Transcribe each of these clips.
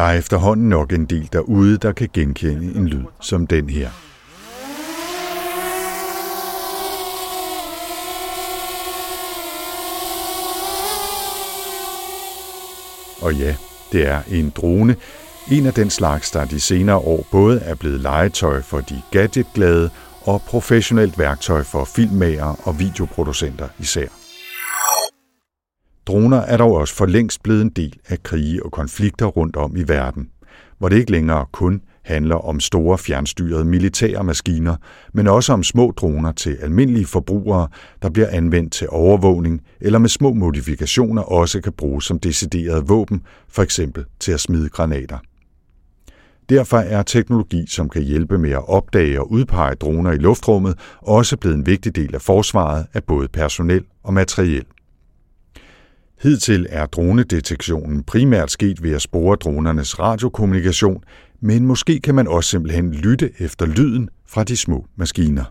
Der er efterhånden nok en del derude, der kan genkende en lyd som den her. Og ja, det er en drone, en af den slags, der de senere år både er blevet legetøj for de gadgetglade og professionelt værktøj for filmmager og videoproducenter især. Droner er dog også for længst blevet en del af krige og konflikter rundt om i verden, hvor det ikke længere kun handler om store fjernstyrede militære maskiner, men også om små droner til almindelige forbrugere, der bliver anvendt til overvågning eller med små modifikationer også kan bruges som deciderede våben, for eksempel til at smide granater. Derfor er teknologi, som kan hjælpe med at opdage og udpege droner i luftrummet, også blevet en vigtig del af forsvaret af både personel og materiel. Hidtil er dronedetektionen primært sket ved at spore dronernes radiokommunikation, men måske kan man også simpelthen lytte efter lyden fra de små maskiner.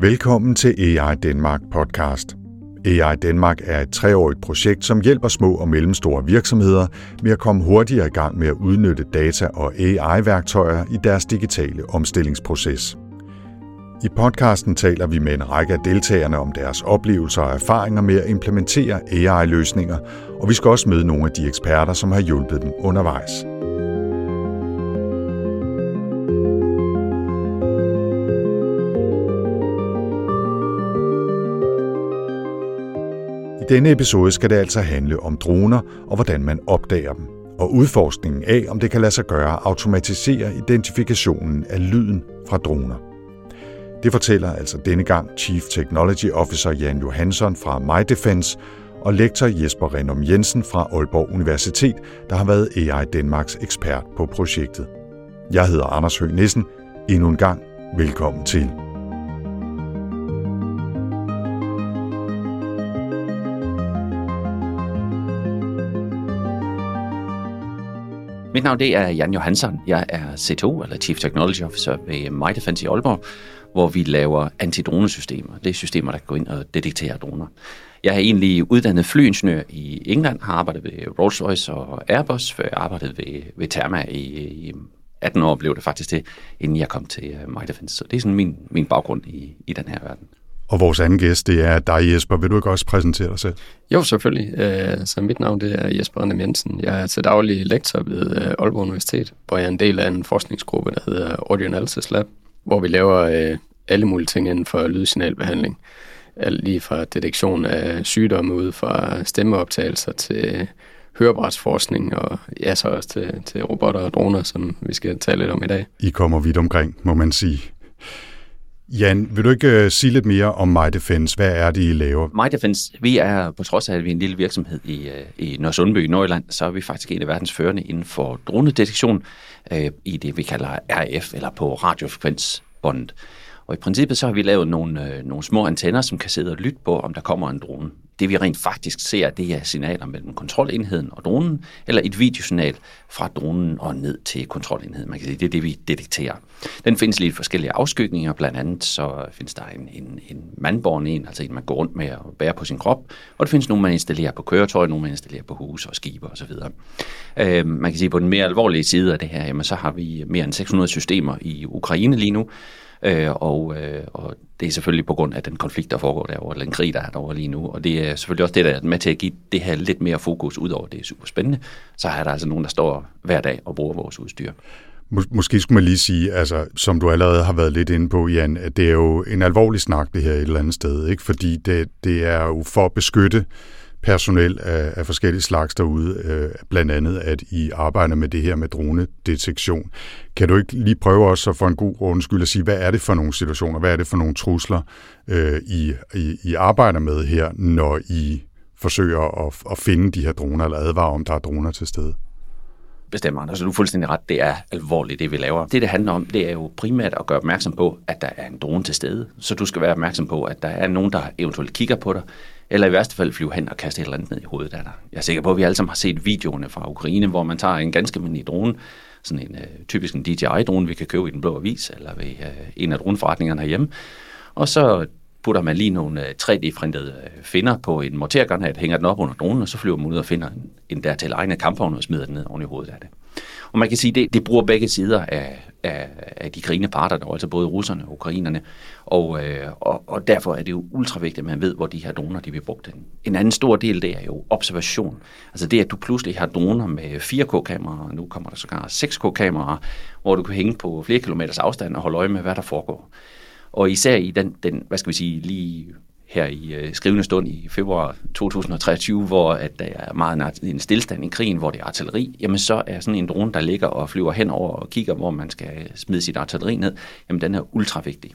Velkommen til AI Danmark podcast. AI Danmark er et treårigt projekt, som hjælper små og mellemstore virksomheder med at komme hurtigere i gang med at udnytte data og AI-værktøjer i deres digitale omstillingsproces. I podcasten taler vi med en række af deltagerne om deres oplevelser og erfaringer med at implementere AI-løsninger, og vi skal også møde nogle af de eksperter, som har hjulpet dem undervejs. I denne episode skal det altså handle om droner og hvordan man opdager dem, og udforskningen af, om det kan lade sig gøre at automatisere identifikationen af lyden fra droner. Det fortæller altså denne gang Chief Technology Officer Jan Johansson fra MyDefense og lektor Jesper Renom Jensen fra Aalborg Universitet, der har været AI Danmarks ekspert på projektet. Jeg hedder Anders Høgh Nissen. Endnu en gang, velkommen til. Mit navn det er Jan Johansson. Jeg er CTO, eller Chief Technology Officer ved MyDefense i Aalborg, hvor vi laver antidronesystemer. Det er systemer, der går ind og detekterer droner. Jeg er egentlig uddannet flyingeniør i England, har arbejdet ved Rolls-Royce og Airbus, før jeg arbejdede ved, ved Therma i, i 18 år blev det faktisk det, inden jeg kom til uh, MyDefense. Så det er sådan min, min baggrund i, i den her verden. Og vores anden gæst, det er dig, Jesper. Vil du ikke også præsentere dig selv? Jo, selvfølgelig. Øh, så mit navn det er Jesper Rønne Jensen. Jeg er til daglig lektor ved øh, Aalborg Universitet, hvor jeg er en del af en forskningsgruppe, der hedder Audio Analysis Lab, hvor vi laver øh, alle mulige ting inden for lydsignalbehandling. Alt lige fra detektion af sygdomme ud fra stemmeoptagelser til hørebrætsforskning og ja, så også til, til robotter og droner, som vi skal tale lidt om i dag. I kommer vidt omkring, må man sige. Jan, vil du ikke uh, sige lidt mere om MyDefense? Hvad er det, I laver? MyDefense, vi er, på trods af, at vi er en lille virksomhed i, uh, i Nørresundby i Nordjylland, så er vi faktisk en af verdens førende inden for dronedetektion uh, i det, vi kalder RF, eller på radiofrekvensbåndet. Og i princippet så har vi lavet nogle, øh, nogle små antenner, som kan sidde og lytte på, om der kommer en drone. Det vi rent faktisk ser, det er signaler mellem kontrolenheden og dronen, eller et videosignal fra dronen og ned til kontrolenheden. Man kan sige, det er det, vi detekterer. Den findes lidt forskellige afskygninger, blandt andet så findes der en, en, en mandborn en, altså en, man går rundt med og bærer på sin krop, og der findes nogle, man installerer på køretøj, nogle, man installerer på huse og skibe osv. Øh, man kan sige, på den mere alvorlige side af det her, jamen, så har vi mere end 600 systemer i Ukraine lige nu, Øh, og, øh, og det er selvfølgelig på grund af den konflikt, der foregår derovre, eller den krig, der er derovre lige nu. Og det er selvfølgelig også det, der er med til at give det her lidt mere fokus, udover det er super spændende. Så er der altså nogen, der står hver dag og bruger vores udstyr. Måske skulle man lige sige, altså, som du allerede har været lidt inde på, Jan, at det er jo en alvorlig snak, det her et eller andet sted, ikke? fordi det, det er jo for at beskytte personel af, af forskellige slags derude, øh, blandt andet at I arbejder med det her med dronedetektion. Kan du ikke lige prøve også for en god undskyld at sige, hvad er det for nogle situationer, hvad er det for nogle trusler, øh, I, I, I arbejder med her, når I forsøger at, at finde de her droner, eller advare om, der er droner til stede? bestemmer. Altså, du er fuldstændig ret. Det er alvorligt, det vi laver. Det, det handler om, det er jo primært at gøre opmærksom på, at der er en drone til stede. Så du skal være opmærksom på, at der er nogen, der eventuelt kigger på dig, eller i værste fald flyve hen og kaste et eller andet ned i hovedet af dig. Jeg er sikker på, at vi alle sammen har set videoerne fra Ukraine, hvor man tager en ganske almindelig drone, sådan en øh, typisk en DJI-drone, vi kan købe i den blå avis, eller ved øh, en af droneforretningerne herhjemme, og så putter man lige nogle øh, 3D-printede øh, finder på en mortergranat, hænger den op under dronen, og så flyver man ud og finder en, en dertil egne kampvogn og smider den ned oven i hovedet af det. Og man kan sige, det, det bruger begge sider af, af, af de krigende parter, der altså både russerne og ukrainerne. Og, øh, og, og derfor er det jo ultra vigtigt, at man ved, hvor de her droner de bliver brugt. En anden stor del, det er jo observation. Altså det, at du pludselig har droner med 4K-kameraer, og nu kommer der sågar 6K-kameraer, hvor du kan hænge på flere kilometers afstand og holde øje med, hvad der foregår. Og især i den, den hvad skal vi sige, lige her i øh, skrivende stund i februar 2023, hvor at der er meget en stillstand i krigen, hvor det er artilleri, jamen så er sådan en drone, der ligger og flyver henover og kigger, hvor man skal smide sit artilleri ned, jamen den er ultra vigtig.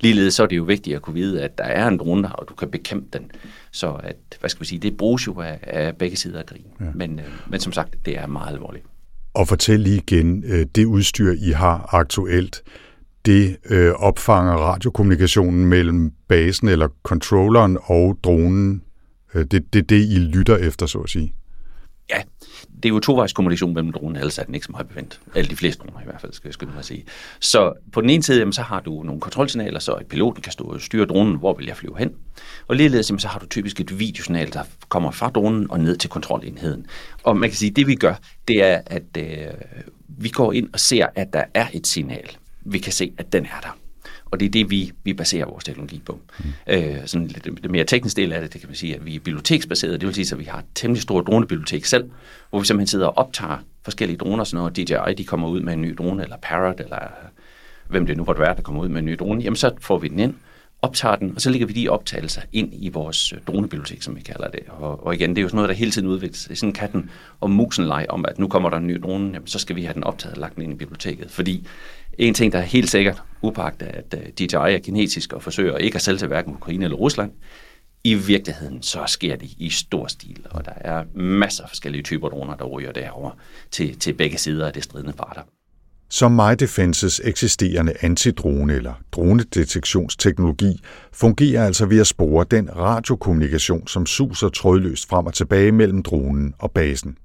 Ligeledes så er det jo vigtigt at kunne vide, at der er en drone der, og du kan bekæmpe den. Så at, hvad skal vi sige, det bruges jo af, af begge sider af krigen. Ja. Men, øh, men som sagt, det er meget alvorligt. Og fortæl lige igen, øh, det udstyr, I har aktuelt, det øh, opfanger radiokommunikationen mellem basen eller controlleren og dronen. Øh, det er det, det, I lytter efter, så at sige. Ja, det er jo tovejs kommunikation mellem dronen, ellers er den ikke så meget bevendt. Alle de fleste droner i hvert fald, skal jeg skynde mig at sige. Så på den ene side, jamen, så har du nogle kontrolsignaler, så piloten kan stå og styre dronen, hvor vil jeg flyve hen. Og ligeledes, jamen, så har du typisk et videosignal, der kommer fra dronen og ned til kontrolenheden. Og man kan sige, at det vi gør, det er, at øh, vi går ind og ser, at der er et signal vi kan se, at den er der. Og det er det, vi, vi baserer vores teknologi på. Mm. Øh, sådan lidt, det mere tekniske del af det, det kan man sige, at vi er biblioteksbaseret. Det vil sige, at vi har et temmelig stort dronebibliotek selv, hvor vi simpelthen sidder og optager forskellige droner, sådan når DJI de kommer ud med en ny drone, eller Parrot, eller hvem det nu måtte være, der kommer ud med en ny drone, jamen så får vi den ind, optager den, og så lægger vi de optagelser ind i vores øh, dronebibliotek, som vi kalder det. Og, og igen, det er jo sådan noget, der hele tiden udvikles. Det er sådan katten og musen leg om, at nu kommer der en ny drone, jamen, så skal vi have den optaget og lagt den ind i biblioteket. Fordi en ting, der er helt sikkert upagt, er, at øh, DJI er kinesisk og forsøger ikke at sælge til hverken Ukraine eller Rusland. I virkeligheden så sker det i stor stil, og der er masser af forskellige typer droner, der ryger derover til, til begge sider af det stridende parter. Som MyDefenses eksisterende antidrone eller dronedetektionsteknologi fungerer altså ved at spore den radiokommunikation, som suser trådløst frem og tilbage mellem dronen og basen.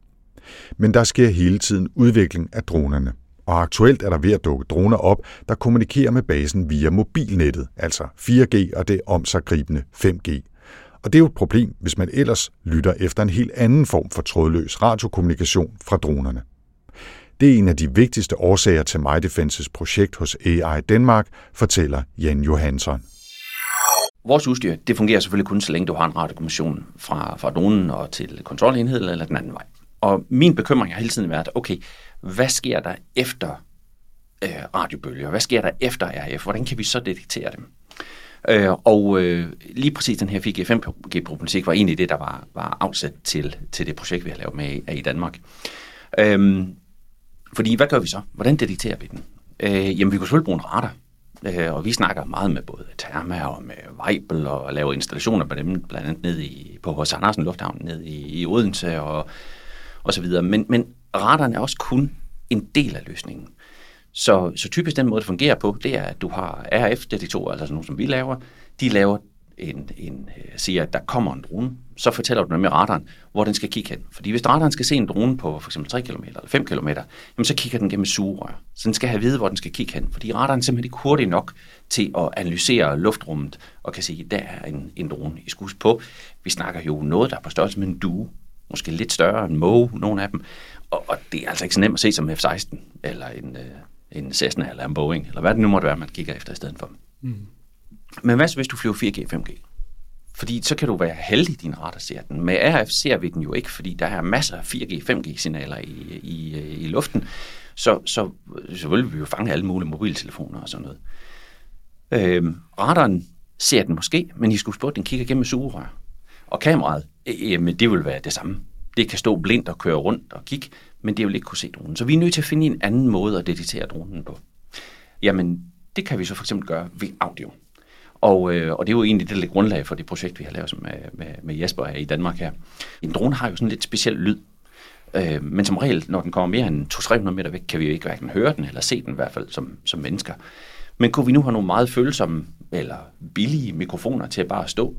Men der sker hele tiden udvikling af dronerne og aktuelt er der ved at dukke droner op, der kommunikerer med basen via mobilnettet, altså 4G og det om sig gribende 5G. Og det er jo et problem, hvis man ellers lytter efter en helt anden form for trådløs radiokommunikation fra dronerne. Det er en af de vigtigste årsager til MyDefenses projekt hos AI Danmark, fortæller Jan Johansson. Vores udstyr, det fungerer selvfølgelig kun, så længe du har en radiokommission fra, fra dronen og til kontrolenheden eller den anden vej. Og min bekymring har hele tiden været, okay, hvad sker der efter øh, radiobølger? Hvad sker der efter RF? Hvordan kan vi så detektere dem? Øh, og øh, lige præcis den her 4G-5G-problematik var egentlig det, der var, var afsat til, til det projekt, vi har lavet med i Danmark. Øh, fordi hvad gør vi så? Hvordan detekterer vi den? Øh, jamen, vi kunne selvfølgelig bruge en radar. Øh, og vi snakker meget med både Therma og med Weibel og laver installationer på dem, blandt andet ned i, på H.C. Andersen Lufthavn ned i, i Odense og, og så videre. Men, men radaren er også kun en del af løsningen. Så, så typisk den måde, det fungerer på, det er, at du har RF-detektorer, altså sådan nogle, som vi laver. De laver en, en, øh, siger, at der kommer en drone, så fortæller du med radaren, hvor den skal kigge hen. Fordi hvis radaren skal se en drone på for eksempel 3 km eller 5 km, jamen så kigger den gennem sugerør. Så den skal have at vide, hvor den skal kigge hen. Fordi radaren er simpelthen ikke hurtig nok til at analysere luftrummet og kan sige, at der er en, en drone i skus på. Vi snakker jo noget, der er på størrelse med en due måske lidt større end Moe, nogle af dem. Og, og det er altså ikke så nemt at se som F-16, eller en, øh, en Cessna, eller en Boeing, eller hvad det nu måtte være, man kigger efter i stedet for. Mm. Men hvad så, hvis du flyver 4G, 5G? Fordi så kan du være heldig, din radar ser den. Med RF ser vi den jo ikke, fordi der er masser af 4G, 5G-signaler i, i, i luften. Så, så, så vil vi jo fange alle mulige mobiltelefoner og sådan noget. Øhm, radaren ser den måske, men I skulle spørge, den kigger gennem sugerør. Og kameraet, øh, øh, jamen det vil være det samme. Det kan stå blindt og køre rundt og kigge, men det vil ikke kunne se dronen. Så vi er nødt til at finde en anden måde at detektere dronen på. Jamen, det kan vi så for eksempel gøre ved audio. Og, øh, og det er jo egentlig det, der grundlag for det projekt, vi har lavet med, med, med Jesper her i Danmark her. En drone har jo sådan lidt speciel lyd. Øh, men som regel, når den kommer mere end 200-300 meter væk, kan vi jo ikke hverken høre den eller se den i hvert fald som, som mennesker. Men kunne vi nu have nogle meget følsomme eller billige mikrofoner til at bare stå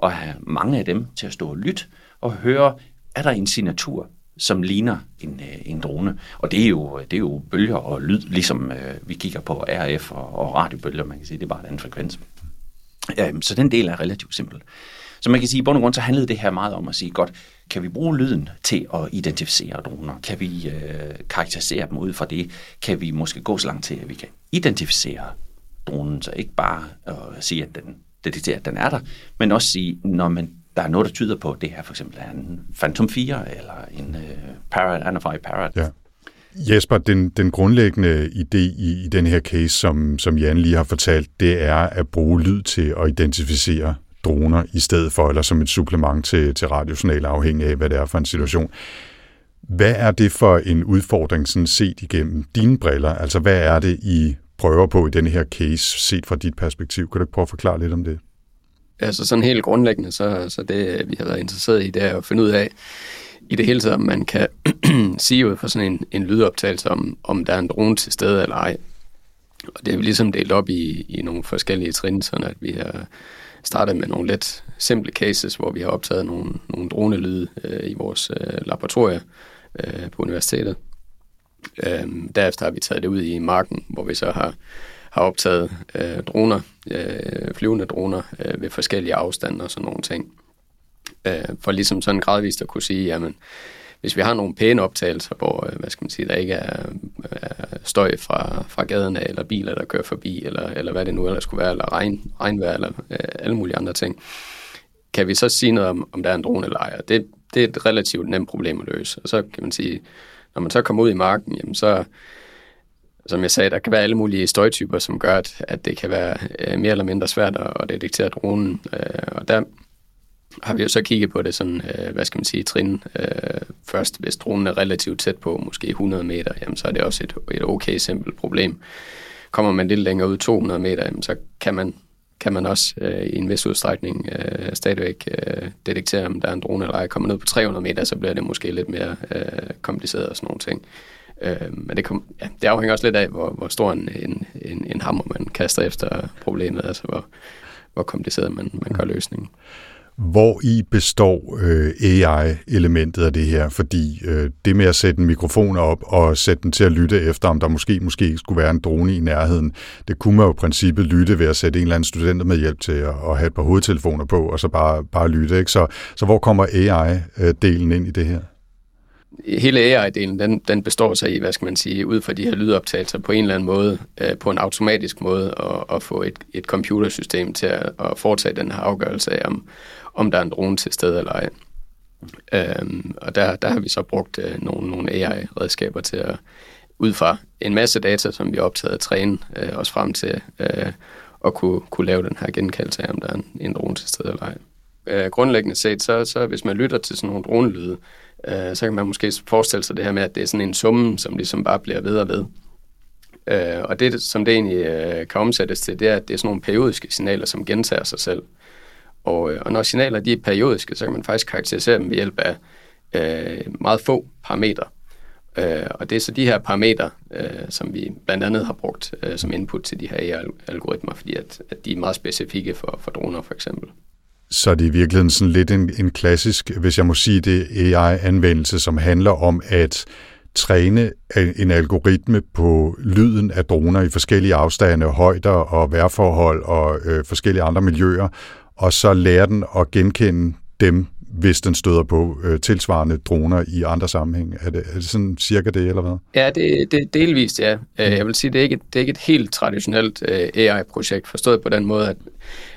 og have mange af dem til at stå og lytte og høre, er der en signatur, som ligner en, øh, en drone. Og det er, jo, det er jo bølger og lyd, ligesom øh, vi kigger på RF og, og radiobølger, man kan sige, det er bare en anden frekvens. Øhm, så den del er relativt simpel. Så man kan sige, i bund og grund så handlede det her meget om at sige, godt, kan vi bruge lyden til at identificere droner? Kan vi øh, karakterisere dem ud fra det? Kan vi måske gå så langt til, at vi kan identificere dronen, så ikke bare at sige, at den detekterer, at den er der, men også sige, når man der er noget, der tyder på, at det her for eksempel er en Phantom 4 eller en øh, uh, Parrot, Anify Parrot. Ja. Jesper, den, den grundlæggende idé i, i den her case, som, som Jan lige har fortalt, det er at bruge lyd til at identificere droner i stedet for, eller som et supplement til, til radiosignaler, afhængig af, hvad det er for en situation. Hvad er det for en udfordring, sådan set igennem dine briller? Altså, hvad er det, I prøver på i denne her case, set fra dit perspektiv? Kan du ikke prøve at forklare lidt om det? Altså sådan helt grundlæggende, så, så det vi har været interesseret i, det er at finde ud af, i det hele taget, om man kan sige ud fra sådan en, en lydoptagelse, om, om der er en drone til stede eller ej. Og det er vi ligesom delt op i, i nogle forskellige trin, sådan at vi har startet med nogle let simple cases, hvor vi har optaget nogle, nogle dronelyde øh, i vores øh, laboratorier øh, på universitetet. Øhm, derefter har vi taget det ud i marken, hvor vi så har, har optaget øh, droner, øh, flyvende droner øh, ved forskellige afstande og sådan nogle ting. Øh, for ligesom sådan gradvist at kunne sige, jamen, hvis vi har nogle pæne optagelser, hvor øh, hvad skal man sige, der ikke er, er støj fra, fra gaden af, eller biler, der kører forbi, eller, eller hvad det nu ellers skulle være, eller regn, regnvejr, eller øh, alle mulige andre ting, kan vi så sige noget om, om der er en drone eller ej? Det, det er et relativt nemt problem at løse. Og så kan man sige, når man så kommer ud i marken, jamen så, som jeg sagde, der kan være alle mulige støjtyper, som gør, at, at det kan være øh, mere eller mindre svært at, at detektere dronen. Øh, og der har vi jo så kigget på det sådan, øh, hvad skal man sige, trin. Øh, først, hvis dronen er relativt tæt på, måske 100 meter, jamen, så er det også et, et okay simpelt problem. Kommer man lidt længere ud, 200 meter, jamen, så kan man, kan man også øh, i en vis udstrækning øh, stadigvæk øh, detektere, om der er en drone eller ej. Kommer ned på 300 meter, så bliver det måske lidt mere øh, kompliceret og sådan nogle ting. Øh, men det, kom, ja, det afhænger også lidt af, hvor, hvor stor en, en, en, en hammer man kaster efter problemet, altså hvor, hvor kompliceret man, man gør løsningen. Hvor i består øh, AI-elementet af det her? Fordi øh, det med at sætte en mikrofon op og sætte den til at lytte efter, om der måske måske skulle være en drone i nærheden, det kunne man jo i princippet lytte ved at sætte en eller anden student med hjælp til at, at have et par hovedtelefoner på, og så bare, bare lytte. Ikke? Så, så hvor kommer AI-delen ind i det her? Hele AI-delen, den, den består sig i, hvad skal man sige, ud fra de her lydoptagelser på en eller anden måde, øh, på en automatisk måde, at, at få et, et computersystem til at, at foretage den her afgørelse af, om, om der er en drone til stede eller ej. Øhm, og der, der har vi så brugt øh, nogle, nogle AI-redskaber til at, ud fra en masse data, som vi har optaget at træne øh, os frem til, øh, at kunne, kunne lave den her genkaldelse af, om der er en, en drone til stede eller ej. Øh, grundlæggende set, så, så hvis man lytter til sådan nogle dronelyde, øh, så kan man måske forestille sig det her med, at det er sådan en summe, som ligesom bare bliver ved og ved. Øh, og det, som det egentlig øh, kan omsættes til, det er, at det er sådan nogle periodiske signaler, som gentager sig selv. Og, øh, og når signaler de er periodiske, så kan man faktisk karakterisere dem ved hjælp af øh, meget få parametre. Øh, og det er så de her parametre, øh, som vi blandt andet har brugt øh, som input til de her AI-algoritmer, fordi at, at de er meget specifikke for, for droner for eksempel. Så det er i virkeligheden sådan lidt en, en klassisk, hvis jeg må sige det, AI-anvendelse, som handler om at træne øh, en algoritme på lyden af droner i forskellige afstande, højder og vejrforhold og øh, forskellige andre miljøer, og så lære den at genkende dem, hvis den støder på øh, tilsvarende droner i andre sammenhæng. Er det, er det sådan cirka det, eller hvad? Ja, det, det delvist, ja. Øh, jeg vil sige, det er ikke, det er ikke et helt traditionelt øh, AI-projekt, forstået på den måde, at,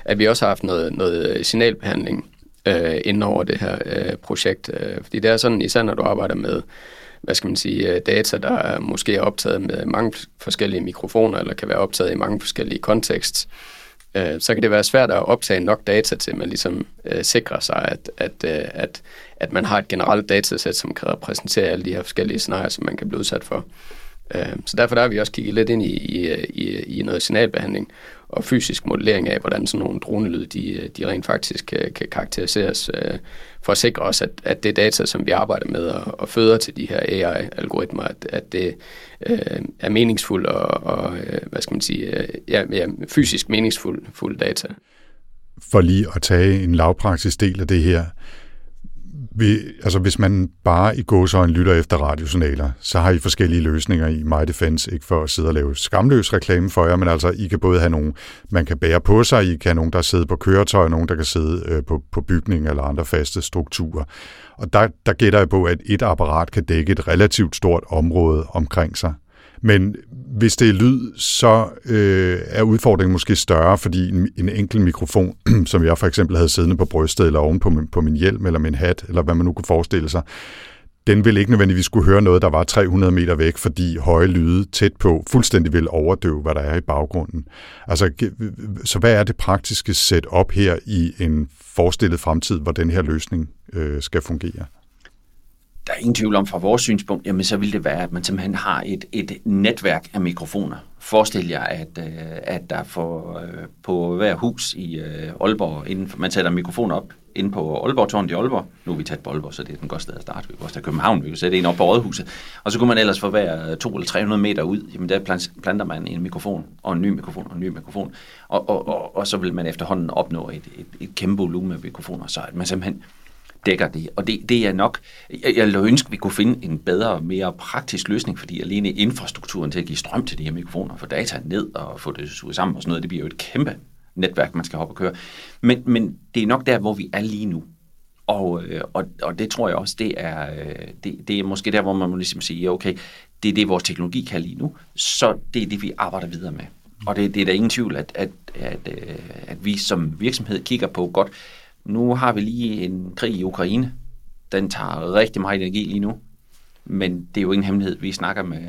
at vi også har haft noget, noget signalbehandling øh, inden over det her øh, projekt. Øh, fordi det er sådan, især når du arbejder med hvad skal man sige, øh, data, der måske er optaget med mange forskellige mikrofoner, eller kan være optaget i mange forskellige kontekster, øh, så kan det være svært at optage nok data til, at man ligesom øh, sikrer sig, at, at, øh, at, at man har et generelt datasæt, som kan repræsentere alle de her forskellige scenarier, som man kan blive udsat for. Øh, så derfor der har vi også kigget lidt ind i, i, i, i noget signalbehandling og fysisk modellering af, hvordan sådan nogle dronelyd, de, de rent faktisk kan, kan karakteriseres, øh, for at sikre os, at, at det data, som vi arbejder med og, og føder til de her AI-algoritmer, at, at det øh, er meningsfuld og, og øh, hvad skal man sige, øh, ja, ja, fysisk meningsfuld fuld data. For lige at tage en lavpraktisk del af det her, vi, altså hvis man bare i gåsøjne lytter efter radiosignaler, så har I forskellige løsninger i My Defense, ikke for at sidde og lave skamløs reklame for jer, men altså I kan både have nogen, man kan bære på sig, I kan have nogen, der sidder på køretøj, nogen, der kan sidde øh, på, på bygning eller andre faste strukturer. Og der, der gætter jeg på, at et apparat kan dække et relativt stort område omkring sig. Men hvis det er lyd, så øh, er udfordringen måske større, fordi en, en enkelt mikrofon, som jeg for eksempel havde siddende på brystet, eller oven på min, på min hjelm, eller min hat, eller hvad man nu kunne forestille sig, den vil ikke nødvendigvis skulle høre noget, der var 300 meter væk, fordi høje lyde tæt på fuldstændig vil overdøve, hvad der er i baggrunden. Altså, øh, øh, så hvad er det praktiske setup her i en forestillet fremtid, hvor den her løsning øh, skal fungere? Der er ingen tvivl om fra vores synspunkt, jamen så vil det være, at man simpelthen har et, et netværk af mikrofoner. Forestil jer, at, øh, at der for, øh, på hver hus i øh, Aalborg, inden for, man sætter mikrofoner op inde på Aalborg Tårn i Aalborg. Nu er vi tæt på Aalborg, så det er den godt sted at starte. Vi kan også København, vi kan sætte en op på Rådhuset. Og så kunne man ellers for hver 2 eller 300 meter ud, jamen der planter man en mikrofon, og en ny mikrofon, og en ny mikrofon. Og, og, og, og så vil man efterhånden opnå et, et, et kæmpe volumen af mikrofoner, så at man simpelthen dækker det. Og det, det er nok, jeg, jeg ønske, at vi kunne finde en bedre mere praktisk løsning, fordi alene infrastrukturen til at give strøm til de her mikrofoner, få data ned og få det suget sammen og sådan noget, det bliver jo et kæmpe netværk, man skal hoppe og køre. Men, men det er nok der, hvor vi er lige nu. Og, øh, og, og det tror jeg også, det er, øh, det, det er måske der, hvor man må ligesom sige, okay, det er det, vores teknologi kan lige nu, så det er det, vi arbejder videre med. Og det, det er der ingen tvivl, at, at, at, øh, at vi som virksomhed kigger på godt, nu har vi lige en krig i Ukraine. Den tager rigtig meget energi lige nu. Men det er jo ingen hemmelighed. Vi snakker med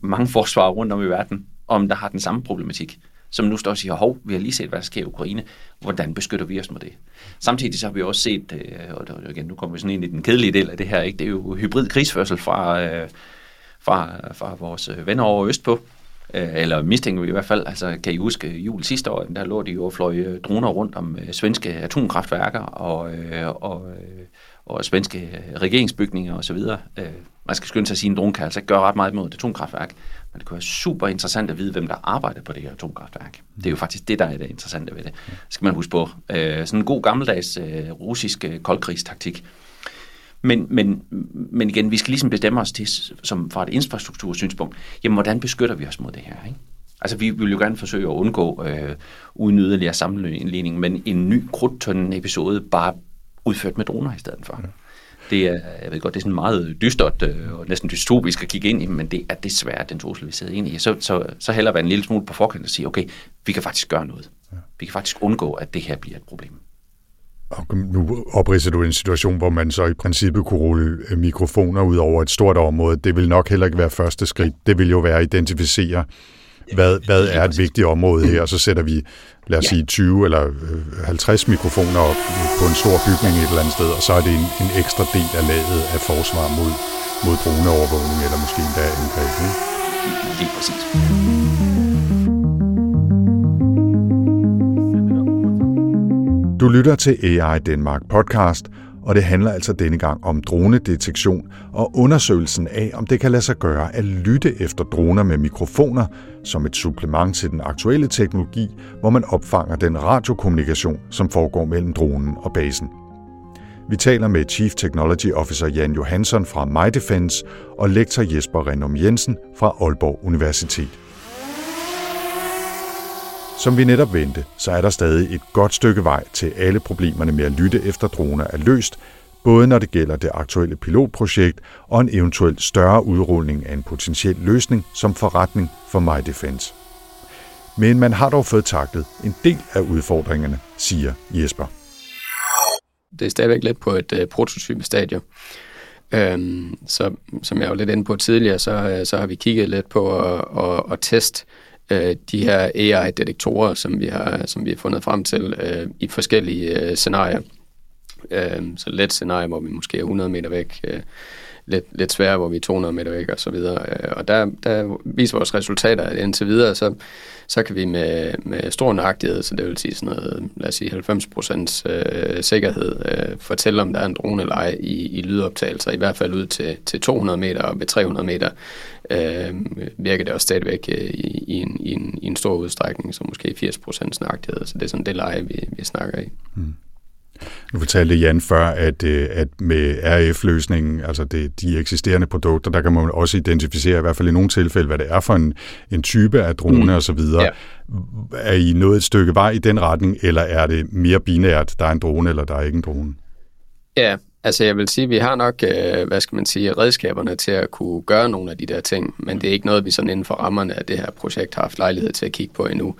mange forsvarer rundt om i verden, om der har den samme problematik som nu står og siger, hov, vi har lige set, hvad der sker i Ukraine. Hvordan beskytter vi os mod det? Samtidig så har vi også set, øh, og igen, nu kommer vi sådan ind i den kedelige del af det her, ikke? det er jo hybrid krigsførsel fra, øh, fra, fra vores øh, venner over østpå, på, Øh, eller mistænker vi i hvert fald. Altså, kan I huske øh, jul sidste år, der lå de jo og fløj øh, droner rundt om svenske atomkraftværker og, og, og svenske regeringsbygninger osv. Man skal skynde sig at sige, at en drone kan altså ikke gøre ret meget mod et atomkraftværk, men det kunne være super interessant at vide, hvem der arbejder på det her atomkraftværk. Det er jo faktisk det, der er det interessante ved det. Det skal man huske på. Sådan en god gammeldags russisk koldkrigstaktik. Men, men, men igen, vi skal ligesom bestemme os til, som fra et infrastruktursynspunkt, jamen hvordan beskytter vi os mod det her? Ikke? Altså vi vil jo gerne forsøge at undgå øh, uden yderligere sammenligning, men en ny krudtønden episode bare udført med droner i stedet for. Ja. Det er, jeg ved godt, det er sådan meget dystert øh, og næsten dystopisk at kigge ind i, men det er desværre den trussel, vi sidder ind i. Så, så, så hellere være en lille smule på forkant og sige, okay, vi kan faktisk gøre noget. Ja. Vi kan faktisk undgå, at det her bliver et problem. Og nu opridser du en situation, hvor man så i princippet kunne rulle øh, mikrofoner ud over et stort område. Det vil nok heller ikke være første skridt. Det vil jo være at identificere, hvad, hvad er et vigtigt område her, og så sætter vi, lad os sige, 20 eller 50 øh, mikrofoner op på en stor bygning et eller andet sted, og så er det en, en ekstra del af laget af forsvar mod, mod droneovervågning, eller måske endda angreb. Lige præcis. Du lytter til AI Danmark podcast, og det handler altså denne gang om dronedetektion og undersøgelsen af, om det kan lade sig gøre at lytte efter droner med mikrofoner som et supplement til den aktuelle teknologi, hvor man opfanger den radiokommunikation, som foregår mellem dronen og basen. Vi taler med Chief Technology Officer Jan Johansson fra MyDefense og lektor Jesper Renum Jensen fra Aalborg Universitet. Som vi netop vendte, så er der stadig et godt stykke vej til alle problemerne med at lytte efter droner er løst, både når det gælder det aktuelle pilotprojekt og en eventuel større udrulning af en potentiel løsning som forretning for MyDefense. Men man har dog fået taklet en del af udfordringerne, siger Jesper. Det er stadigvæk lidt på et øh, uh, prototypestadie. Øhm, så som jeg var lidt inde på tidligere, så, øh, så har vi kigget lidt på at, at, at teste øh, de her AI-detektorer, som vi har, som vi har fundet frem til øh, i forskellige øh, scenarier. Øh, så let scenarie, hvor vi måske er 100 meter væk, øh, lidt, lidt sværere, hvor vi er 200 meter væk og så videre. Øh, og der, der viser vores resultater, at indtil videre, så, så kan vi med, med stor nøjagtighed, så det vil sige sådan noget, lad os sige 90 procents øh, sikkerhed, øh, fortælle om der er en drone eller ej i, i lydoptagelser, i hvert fald ud til, til 200 meter og ved 300 meter øh, virker det også stadigvæk øh, i, i, en, i, en, i en stor udstrækning, så måske 80 procents nøjagtighed, så det er sådan det leje, vi, vi snakker i. Mm. Nu fortalte Jan før, at, øh, at med RF-løsningen, altså det, de eksisterende produkter, der kan man også identificere, i hvert fald i nogle tilfælde, hvad det er for en, en type af drone mm. osv. Ja. Er I nået et stykke vej i den retning, eller er det mere binært, der er en drone, eller der er ikke en drone? Ja, altså jeg vil sige, at vi har nok, øh, hvad skal man sige, redskaberne til at kunne gøre nogle af de der ting, men det er ikke noget, vi sådan inden for rammerne af det her projekt har haft lejlighed til at kigge på endnu.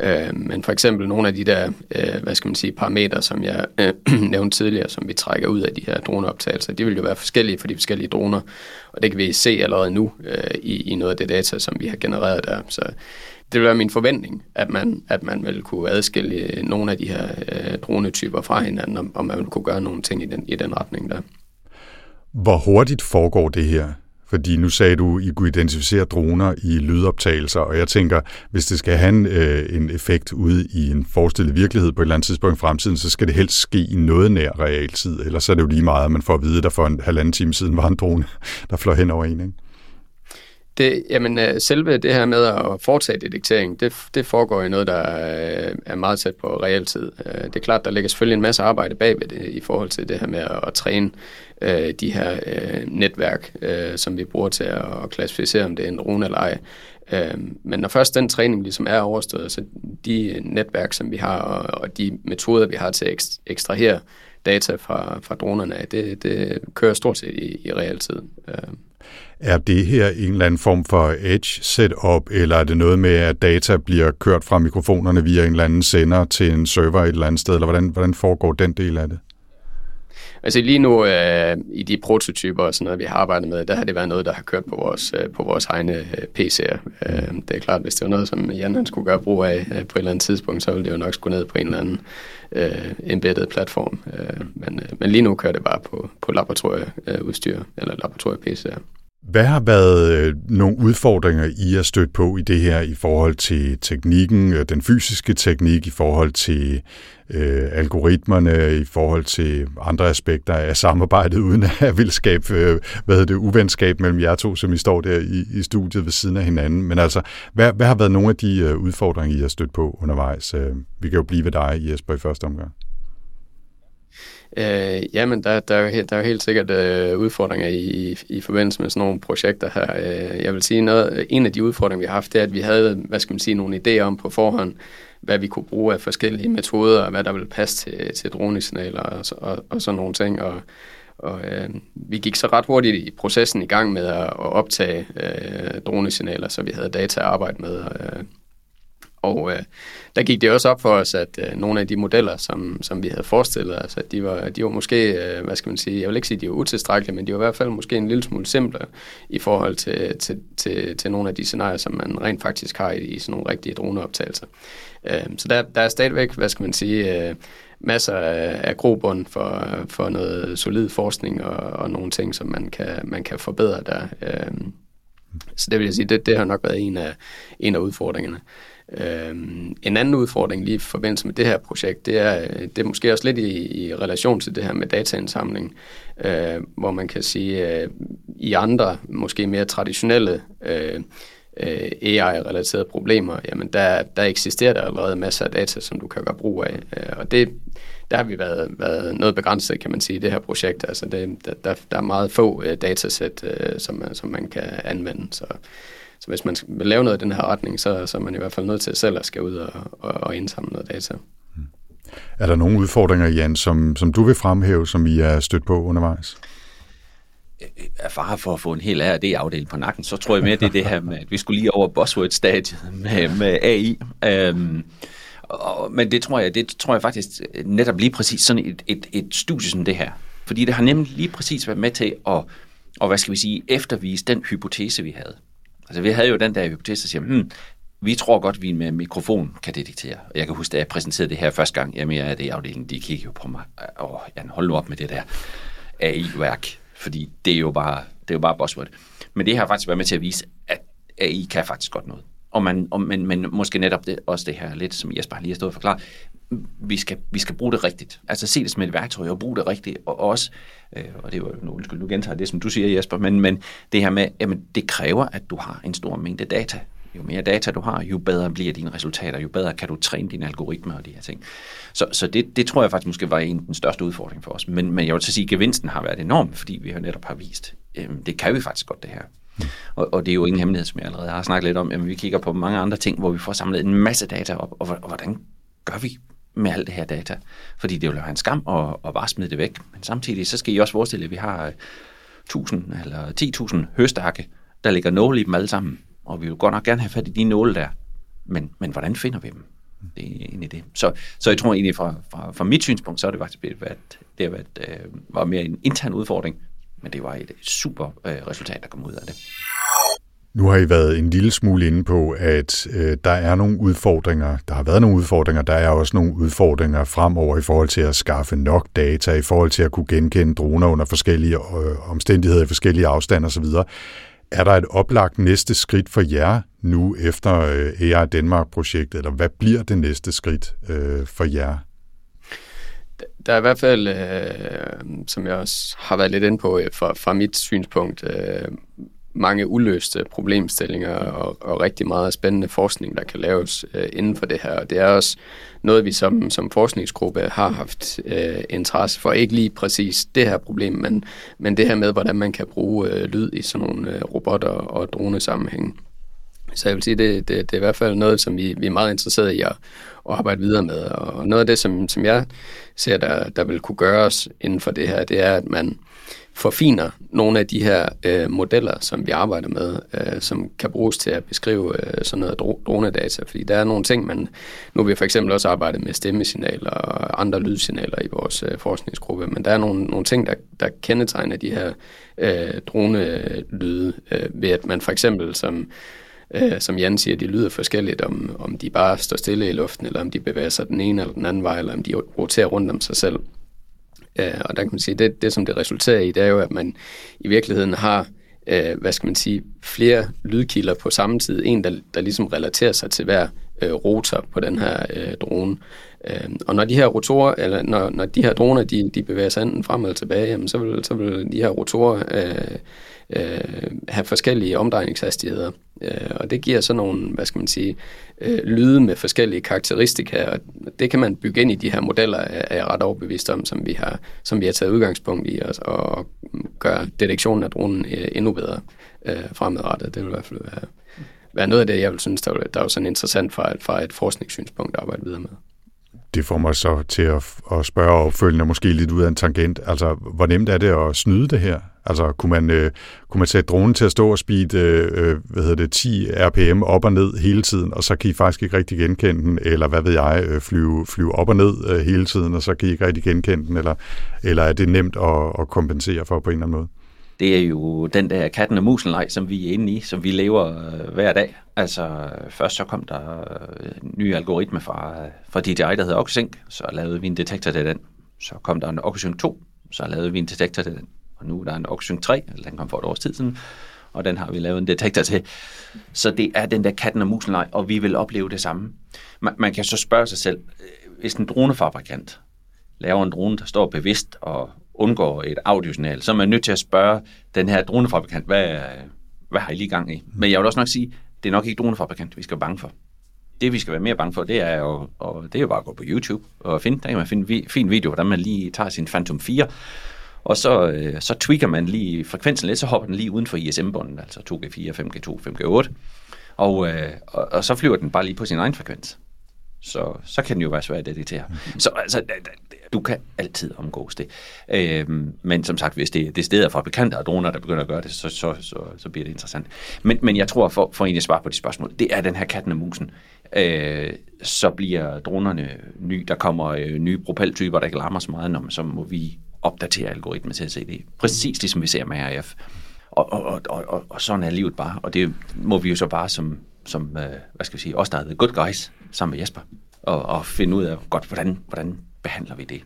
Øh, men for eksempel nogle af de der, øh, hvad skal man sige, parametre, som jeg øh, nævnte tidligere, som vi trækker ud af de her droneoptagelser, de vil jo være forskellige for de forskellige droner, og det kan vi se allerede nu øh, i, i noget af det data, som vi har genereret der. Så det vil være min forventning, at man, at man vil kunne adskille øh, nogle af de her øh, dronetyper fra hinanden, og, og man vil kunne gøre nogle ting i den, i den retning der. Hvor hurtigt foregår det her? Fordi nu sagde du, at I kunne identificere droner i lydoptagelser, og jeg tænker, hvis det skal have en, øh, en effekt ude i en forestillet virkelighed på et eller andet tidspunkt i fremtiden, så skal det helst ske i noget nær realtid, ellers så er det jo lige meget, at man får at vide, at der for en halvanden time siden var en drone, der fløj hen over en. Ikke? Det, jamen, øh, selve det her med at foretage detektering, det, det foregår i noget, der øh, er meget tæt på realtid. Øh, det er klart, der ligger selvfølgelig en masse arbejde bagved det i forhold til det her med at, at træne øh, de her øh, netværk, øh, som vi bruger til at, at klassificere, om det er en drone eller ej. Øh, men når først den træning ligesom er overstået, så de netværk, som vi har, og, og de metoder, vi har til at ekstrahere data fra, fra dronerne, det, det kører stort set i, i realtid. Øh. Er det her en eller anden form for edge setup, eller er det noget med, at data bliver kørt fra mikrofonerne via en eller anden sender til en server et eller andet sted, eller hvordan, hvordan foregår den del af det? Altså lige nu øh, i de prototyper og sådan noget, vi har arbejdet med, der har det været noget, der har kørt på vores, øh, på vores egne øh, PC'er. Øh, det er klart, hvis det var noget, som Jan han skulle gøre brug af øh, på et eller andet tidspunkt, så ville det jo nok skulle ned på en eller anden øh, embedded platform. Øh, men, øh, men lige nu kører det bare på, på laboratorieudstyr øh, eller laboratorie-PC'er. Hvad har været øh, nogle udfordringer, I har stødt på i det her i forhold til teknikken, øh, den fysiske teknik, i forhold til øh, algoritmerne, i forhold til andre aspekter af samarbejdet, uden at vil skabe øh, hvad hedder det, uvenskab mellem jer to, som I står der i, i studiet ved siden af hinanden. Men altså, hvad, hvad har været nogle af de øh, udfordringer, I har stødt på undervejs? Øh, vi kan jo blive ved dig, Jesper, i første omgang. Øh, jamen, der, der, er jo der er jo helt sikkert øh, udfordringer i, i forbindelse med sådan nogle projekter her. Øh, jeg vil sige, noget, en af de udfordringer, vi har haft, det er, at vi havde, hvad skal man sige, nogle idéer om på forhånd, hvad vi kunne bruge af forskellige metoder, og hvad der ville passe til, til dronesignaler og, og, og sådan nogle ting. Og, og øh, vi gik så ret hurtigt i processen i gang med at, at optage øh, dronesignaler, så vi havde data at arbejde med. Øh, og øh, der gik det også op for os, at øh, nogle af de modeller, som, som vi havde forestillet os, at de var, de var måske, øh, hvad skal man sige, jeg vil ikke sige, at de var utilstrækkelige, men de var i hvert fald måske en lille smule simple i forhold til, til, til, til nogle af de scenarier, som man rent faktisk har i, i sådan nogle rigtige droneoptagelser. Øh, så der, der er stadigvæk, hvad skal man sige, øh, masser af, af grobund for, for noget solid forskning og, og nogle ting, som man kan, man kan forbedre der. Øh, så det vil jeg sige, det, det har nok været en af, en af udfordringerne. Øhm, en anden udfordring lige i forbindelse med det her projekt, det er, det er måske også lidt i, i relation til det her med dataindsamling, øh, hvor man kan sige, øh, i andre, måske mere traditionelle øh, øh, AI-relaterede problemer, jamen der, der eksisterer der allerede masser af data, som du kan gøre brug af. Øh, og det, der har vi været, været noget begrænset, kan man sige, i det her projekt. Altså det, der, der er meget få øh, datasæt, øh, som, som man kan anvende. Så, så hvis man vil lave noget i den her retning, så, så er man i hvert fald nødt til selv at skal ud og, og, og indsamle noget data. Er der nogle udfordringer, Jan, som, som du vil fremhæve, som I er stødt på undervejs? er fare for at få en hel ARD-afdeling på nakken, så tror jeg mere, det er det her med, at vi skulle lige over buzzword-stadiet med, med AI. Øhm, og, men det tror jeg, det tror jeg faktisk øh, netop lige præcis sådan et, et, et studie som det her. Fordi det har nemlig lige præcis været med til at, og hvad skal vi sige, eftervise den hypotese, vi havde. Altså vi havde jo den der hypotese, der siger, hmm, vi tror godt, vi med mikrofon kan detektere. Og jeg kan huske, da jeg præsenterede det her første gang, jamen jeg er det i afdelingen, de kiggede jo på mig, åh, Jan, hold nu op med det der AI-værk, fordi det er jo bare, det er jo bare buzzword. Men det har faktisk været med til at vise, at AI kan faktisk godt noget. Og man, og, men, men måske netop det, også det her lidt, som Jesper lige har stået og forklaret, vi skal, vi skal bruge det rigtigt. Altså se det som et værktøj og bruge det rigtigt. Og også, øh, og det var jo, undskyld, nu gentager det, som du siger Jesper, men, men det her med, jamen det kræver, at du har en stor mængde data. jo mere data du har, jo bedre bliver dine resultater, jo bedre kan du træne dine algoritmer og de her ting. Så, så det, det tror jeg faktisk måske var en af den største udfordring for os. Men, men jeg vil så sige, at gevinsten har været enorm, fordi vi har netop har vist, øh, det kan vi faktisk godt det her. Og, og det er jo ingen hemmelighed, som jeg allerede har snakket lidt om. Jamen, vi kigger på mange andre ting, hvor vi får samlet en masse data op, og, og hvordan gør vi med alt det her data? Fordi det vil være en skam at, at bare smide det væk. Men samtidig, så skal I også forestille, at vi har øh, 1000 eller 10.000 høstakke, der ligger nåle i dem alle sammen. Og vi vil godt nok gerne have fat i de nåle der. Men, men hvordan finder vi dem? Det er egentlig det. Så, så jeg tror egentlig, fra, fra, fra mit synspunkt, så har det faktisk været, det har været, øh, var mere en intern udfordring, men det var et super øh, resultat, der kom ud af det. Nu har I været en lille smule inde på, at øh, der er nogle udfordringer. Der har været nogle udfordringer. Der er også nogle udfordringer fremover i forhold til at skaffe nok data, i forhold til at kunne genkende droner under forskellige øh, omstændigheder, i forskellige afstande osv. Er der et oplagt næste skridt for jer nu efter øh, AI Danmark-projektet, eller hvad bliver det næste skridt øh, for jer? Der er i hvert fald, øh, som jeg også har været lidt inde på øh, fra, fra mit synspunkt, øh, mange uløste problemstillinger og, og rigtig meget spændende forskning, der kan laves øh, inden for det her. Og det er også noget, vi som, som forskningsgruppe har haft øh, interesse for. Ikke lige præcis det her problem, men, men det her med, hvordan man kan bruge øh, lyd i sådan nogle øh, robotter og dronesammenhæng. Så jeg vil sige, det, det, det er i hvert fald noget, som vi, vi er meget interesserede i at, at arbejde videre med. Og noget af det, som, som jeg ser, der, der vil kunne gøres inden for det her, det er, at man forfiner nogle af de her øh, modeller, som vi arbejder med, øh, som kan bruges til at beskrive øh, sådan noget dro- dronedata. Fordi der er nogle ting, man... Nu har vi for eksempel også arbejdet med stemmesignaler og andre lydsignaler i vores øh, forskningsgruppe, men der er nogle, nogle ting, der, der kendetegner de her øh, dronelyde, øh, ved at man for eksempel som øh, som Jan siger, de lyder forskelligt, om, om de bare står stille i luften, eller om de bevæger sig den ene eller den anden vej, eller om de roterer rundt om sig selv. Øh, og der kan man sige, det, det som det resulterer i, det er jo, at man i virkeligheden har øh, hvad skal man sige, flere lydkilder på samme tid. En, der, der ligesom relaterer sig til hver øh, rotor på den her øh, drone. Øh, og når de her rotorer, eller når, når de her droner, de, de bevæger sig enten frem eller tilbage, jamen, så, vil, så vil de her rotorer øh, øh, have forskellige omdrejningshastigheder. Øh, og det giver så nogle, hvad skal man sige, øh, lyde med forskellige karakteristika, og det kan man bygge ind i de her modeller, er jeg ret overbevist om, som vi har, som vi har taget udgangspunkt i, og, og gøre detektionen af dronen øh, endnu bedre øh, fremadrettet. Det vil i hvert fald være, være noget af det, jeg vil synes, der, der er sådan interessant fra, fra et forskningssynspunkt at arbejde videre med det får mig så til at, at spørge opfølgende, måske lidt ud af en tangent. Altså, hvor nemt er det at snyde det her? Altså, kunne man, øh, kunne man sætte dronen til at stå og speed, øh, øh hvad hedder det, 10 rpm op og ned hele tiden, og så kan I faktisk ikke rigtig genkende den, eller hvad ved jeg, øh, flyve, flyve op og ned øh, hele tiden, og så kan I ikke rigtig genkende den, eller, eller er det nemt at, at kompensere for på en eller anden måde? Det er jo den der katten og musen leg, som vi er inde i, som vi lever øh, hver dag. Altså først så kom der øh, en ny algoritme fra, øh, fra DJI, der hedder OxySync, så lavede vi en detektor til den. Så kom der en OxySync 2, så lavede vi en detektor til den. Og nu er der en OxySync 3, eller den kom for et års tid siden, og den har vi lavet en detektor til. Så det er den der katten og musen leg, og vi vil opleve det samme. Man, man kan så spørge sig selv, øh, hvis en dronefabrikant laver en drone, der står bevidst og undgår et audiosignal, så er man nødt til at spørge den her dronefabrikant, hvad, hvad har I lige gang i? Men jeg vil også nok sige, det er nok ikke dronefabrikant, vi skal være bange for. Det, vi skal være mere bange for, det er jo, og det er jo bare at gå på YouTube og finde, der kan man finde en fin video, hvordan man lige tager sin Phantom 4, og så, øh, så tweaker man lige frekvensen lidt, så hopper den lige uden for ISM-båndet, altså 2G4, 5G2, 5G8, og, øh, og, og så flyver den bare lige på sin egen frekvens. Så, så kan den jo være svær at detektere. Mm-hmm. Så altså, du kan altid omgås det. Øhm, men som sagt, hvis det, det er fabrikanter og droner, der begynder at gøre det, så, så, så, så bliver det interessant. Men, men jeg tror, for, for egentlig at svare på de spørgsmål, det er den her katten og musen. Øh, så bliver dronerne ny. Der kommer øh, nye propeltyper, der ikke larmer så meget, når man, så må vi opdatere algoritmen til at se det. Præcis ligesom vi ser med RF. Og, og, og, og, og sådan er livet bare. Og det må vi jo så bare som, som øh, hvad skal vi sige, os der er good guys, sammen med Jesper, og, og finde ud af, godt, hvordan, hvordan behandler vi det.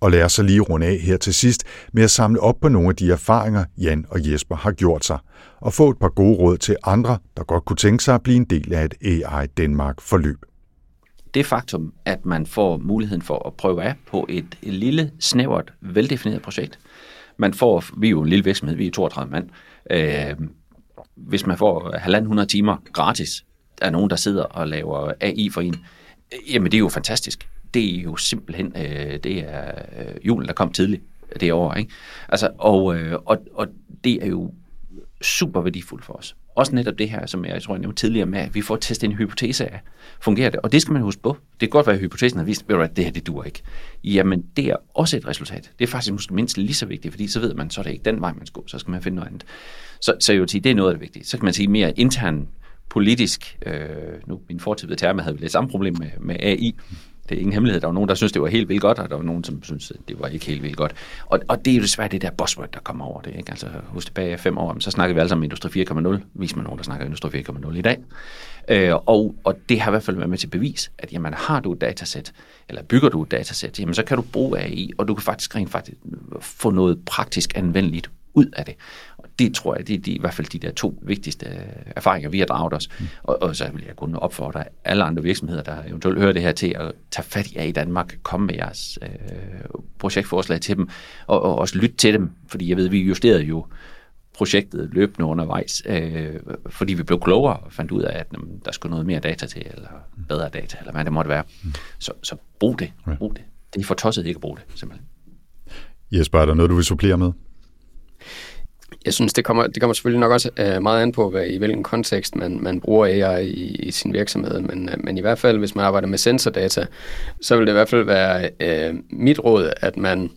Og lad os så lige runde af her til sidst med at samle op på nogle af de erfaringer, Jan og Jesper har gjort sig, og få et par gode råd til andre, der godt kunne tænke sig at blive en del af et AI Danmark-forløb. Det faktum, at man får muligheden for at prøve af på et, et lille, snævert, veldefineret projekt. Man får, vi er jo en lille virksomhed, vi er 32 mand, øh, hvis man får 1.500 timer gratis, af er nogen, der sidder og laver AI for en, jamen det er jo fantastisk. Det er jo simpelthen, øh, det er øh, julen, der kom tidligt det år. Ikke? Altså, og, øh, og, og det er jo super værdifuldt for os. Også netop det her, som jeg tror, jeg nævnte tidligere med, at vi får testet en hypotese af. Fungerer det? Og det skal man huske på. Det kan godt være, at hypotesen har vist, at det her, det dur ikke. Jamen, det er også et resultat. Det er faktisk måske mindst lige så vigtigt, fordi så ved man, så er det ikke den vej, man skal gå. Så skal man finde noget andet. Så, så jeg vil sige, det er noget af det vigtige. Så kan man sige mere intern politisk, øh, nu min fortid ved terme havde vi lidt samme problem med, med AI, det er ingen hemmelighed. Der var nogen, der synes det var helt vildt godt, og der var nogen, som synes det var ikke helt vildt godt. Og, og det er jo desværre det der buzzword, der kommer over det. Ikke? Altså, husk tilbage fem år, så snakker vi alle sammen om Industri 4.0. Vis mig nogen, der snakker Industri 4.0 i dag. Øh, og, og det har i hvert fald været med til bevis, at jamen, har du et datasæt, eller bygger du et datasæt, jamen, så kan du bruge AI, og du kan faktisk rent faktisk få noget praktisk anvendeligt ud af det det tror jeg, det er de, i hvert fald de der to vigtigste øh, erfaringer, vi har draget os. Mm. Og, og så vil jeg kun opfordre alle andre virksomheder, der eventuelt hører det her til, at tage fat i jer i Danmark, komme med jeres øh, projektforslag til dem, og, og også lytte til dem, fordi jeg ved, vi justerede jo projektet løbende undervejs, øh, fordi vi blev klogere og fandt ud af, at jamen, der skulle noget mere data til, eller bedre data, eller hvad det måtte være. Mm. Så, så brug det, brug det. Det er for tosset ikke at bruge det, simpelthen. Jesper, er der noget, du vil supplere med? Jeg synes, det kommer, det kommer selvfølgelig nok også øh, meget an på, hvad, i hvilken kontekst man, man bruger AI i, i sin virksomhed. Men, øh, men i hvert fald, hvis man arbejder med sensordata, så vil det i hvert fald være øh, mit råd, at man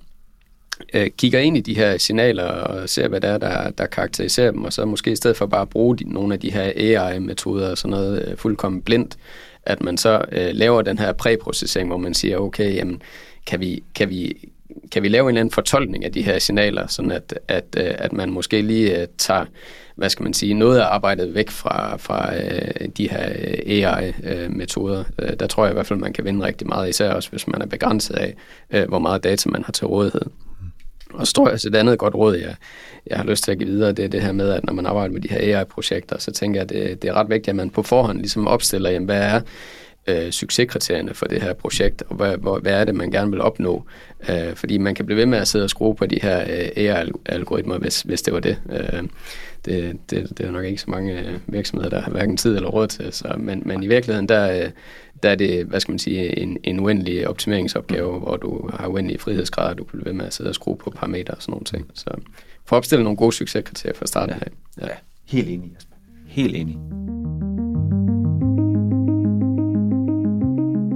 øh, kigger ind i de her signaler og ser, hvad det er, der, der karakteriserer dem, og så måske i stedet for bare at bruge de, nogle af de her AI-metoder og sådan noget øh, fuldkommen blindt, at man så øh, laver den her præprocessering, hvor man siger, okay, jamen, kan vi, kan vi kan vi lave en eller anden fortolkning af de her signaler, sådan at, at, øh, at man måske lige øh, tager, hvad skal man sige, noget af arbejdet væk fra, fra øh, de her AI-metoder. Der tror jeg i hvert fald, man kan vinde rigtig meget, især også hvis man er begrænset af, hvor meget data man har til rådighed. Og så tror jeg, at et andet godt råd, jeg, jeg har lyst til at give videre, det er det her med, at når man arbejder med de her AI-projekter, så tænker jeg, at det, det er ret vigtigt, at man på forhånd ligesom opstiller, jamen, hvad er øh, succeskriterierne for det her projekt, og hvad, hvor, hvad er det, man gerne vil opnå. Øh, fordi man kan blive ved med at sidde og skrue på de her øh, AI-algoritmer, hvis, hvis det var det. Øh, det, det. Det er nok ikke så mange øh, virksomheder, der har hverken tid eller råd til, så, men, men i virkeligheden, der, øh, der er det, hvad skal man sige, en, en uendelig optimeringsopgave, hvor du har uendelige frihedsgrader, du kan blive ved med at sidde og skrue på parametre og sådan nogle ting. Så for at opstille nogle gode succeskriterier fra starten af. Ja. ja, helt enig, Jasper. Helt enig.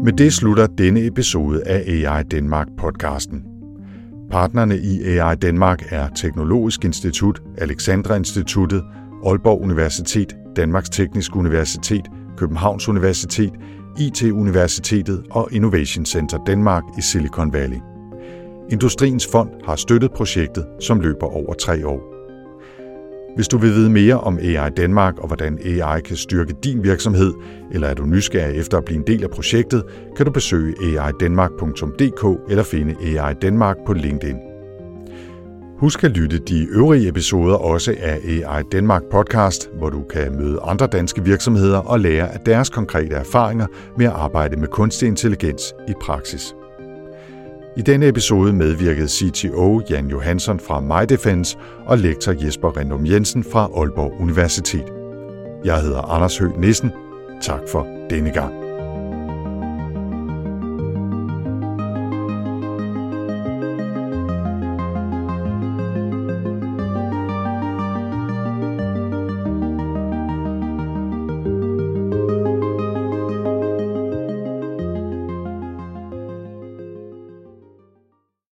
Med det slutter denne episode af AI Danmark podcasten. Partnerne i AI Danmark er Teknologisk Institut, Alexandra Instituttet, Aalborg Universitet, Danmarks Tekniske Universitet, Københavns Universitet, IT-universitetet og Innovation Center Danmark i Silicon Valley. Industriens Fond har støttet projektet, som løber over tre år. Hvis du vil vide mere om AI Danmark og hvordan AI kan styrke din virksomhed, eller er du nysgerrig efter at blive en del af projektet, kan du besøge aidanmark.dk eller finde AI Danmark på LinkedIn. Husk at lytte de øvrige episoder også af AI Danmark podcast, hvor du kan møde andre danske virksomheder og lære af deres konkrete erfaringer med at arbejde med kunstig intelligens i praksis. I denne episode medvirkede CTO Jan Johansson fra MyDefense og lektor Jesper Rendum Jensen fra Aalborg Universitet. Jeg hedder Anders Høgh Nissen. Tak for denne gang.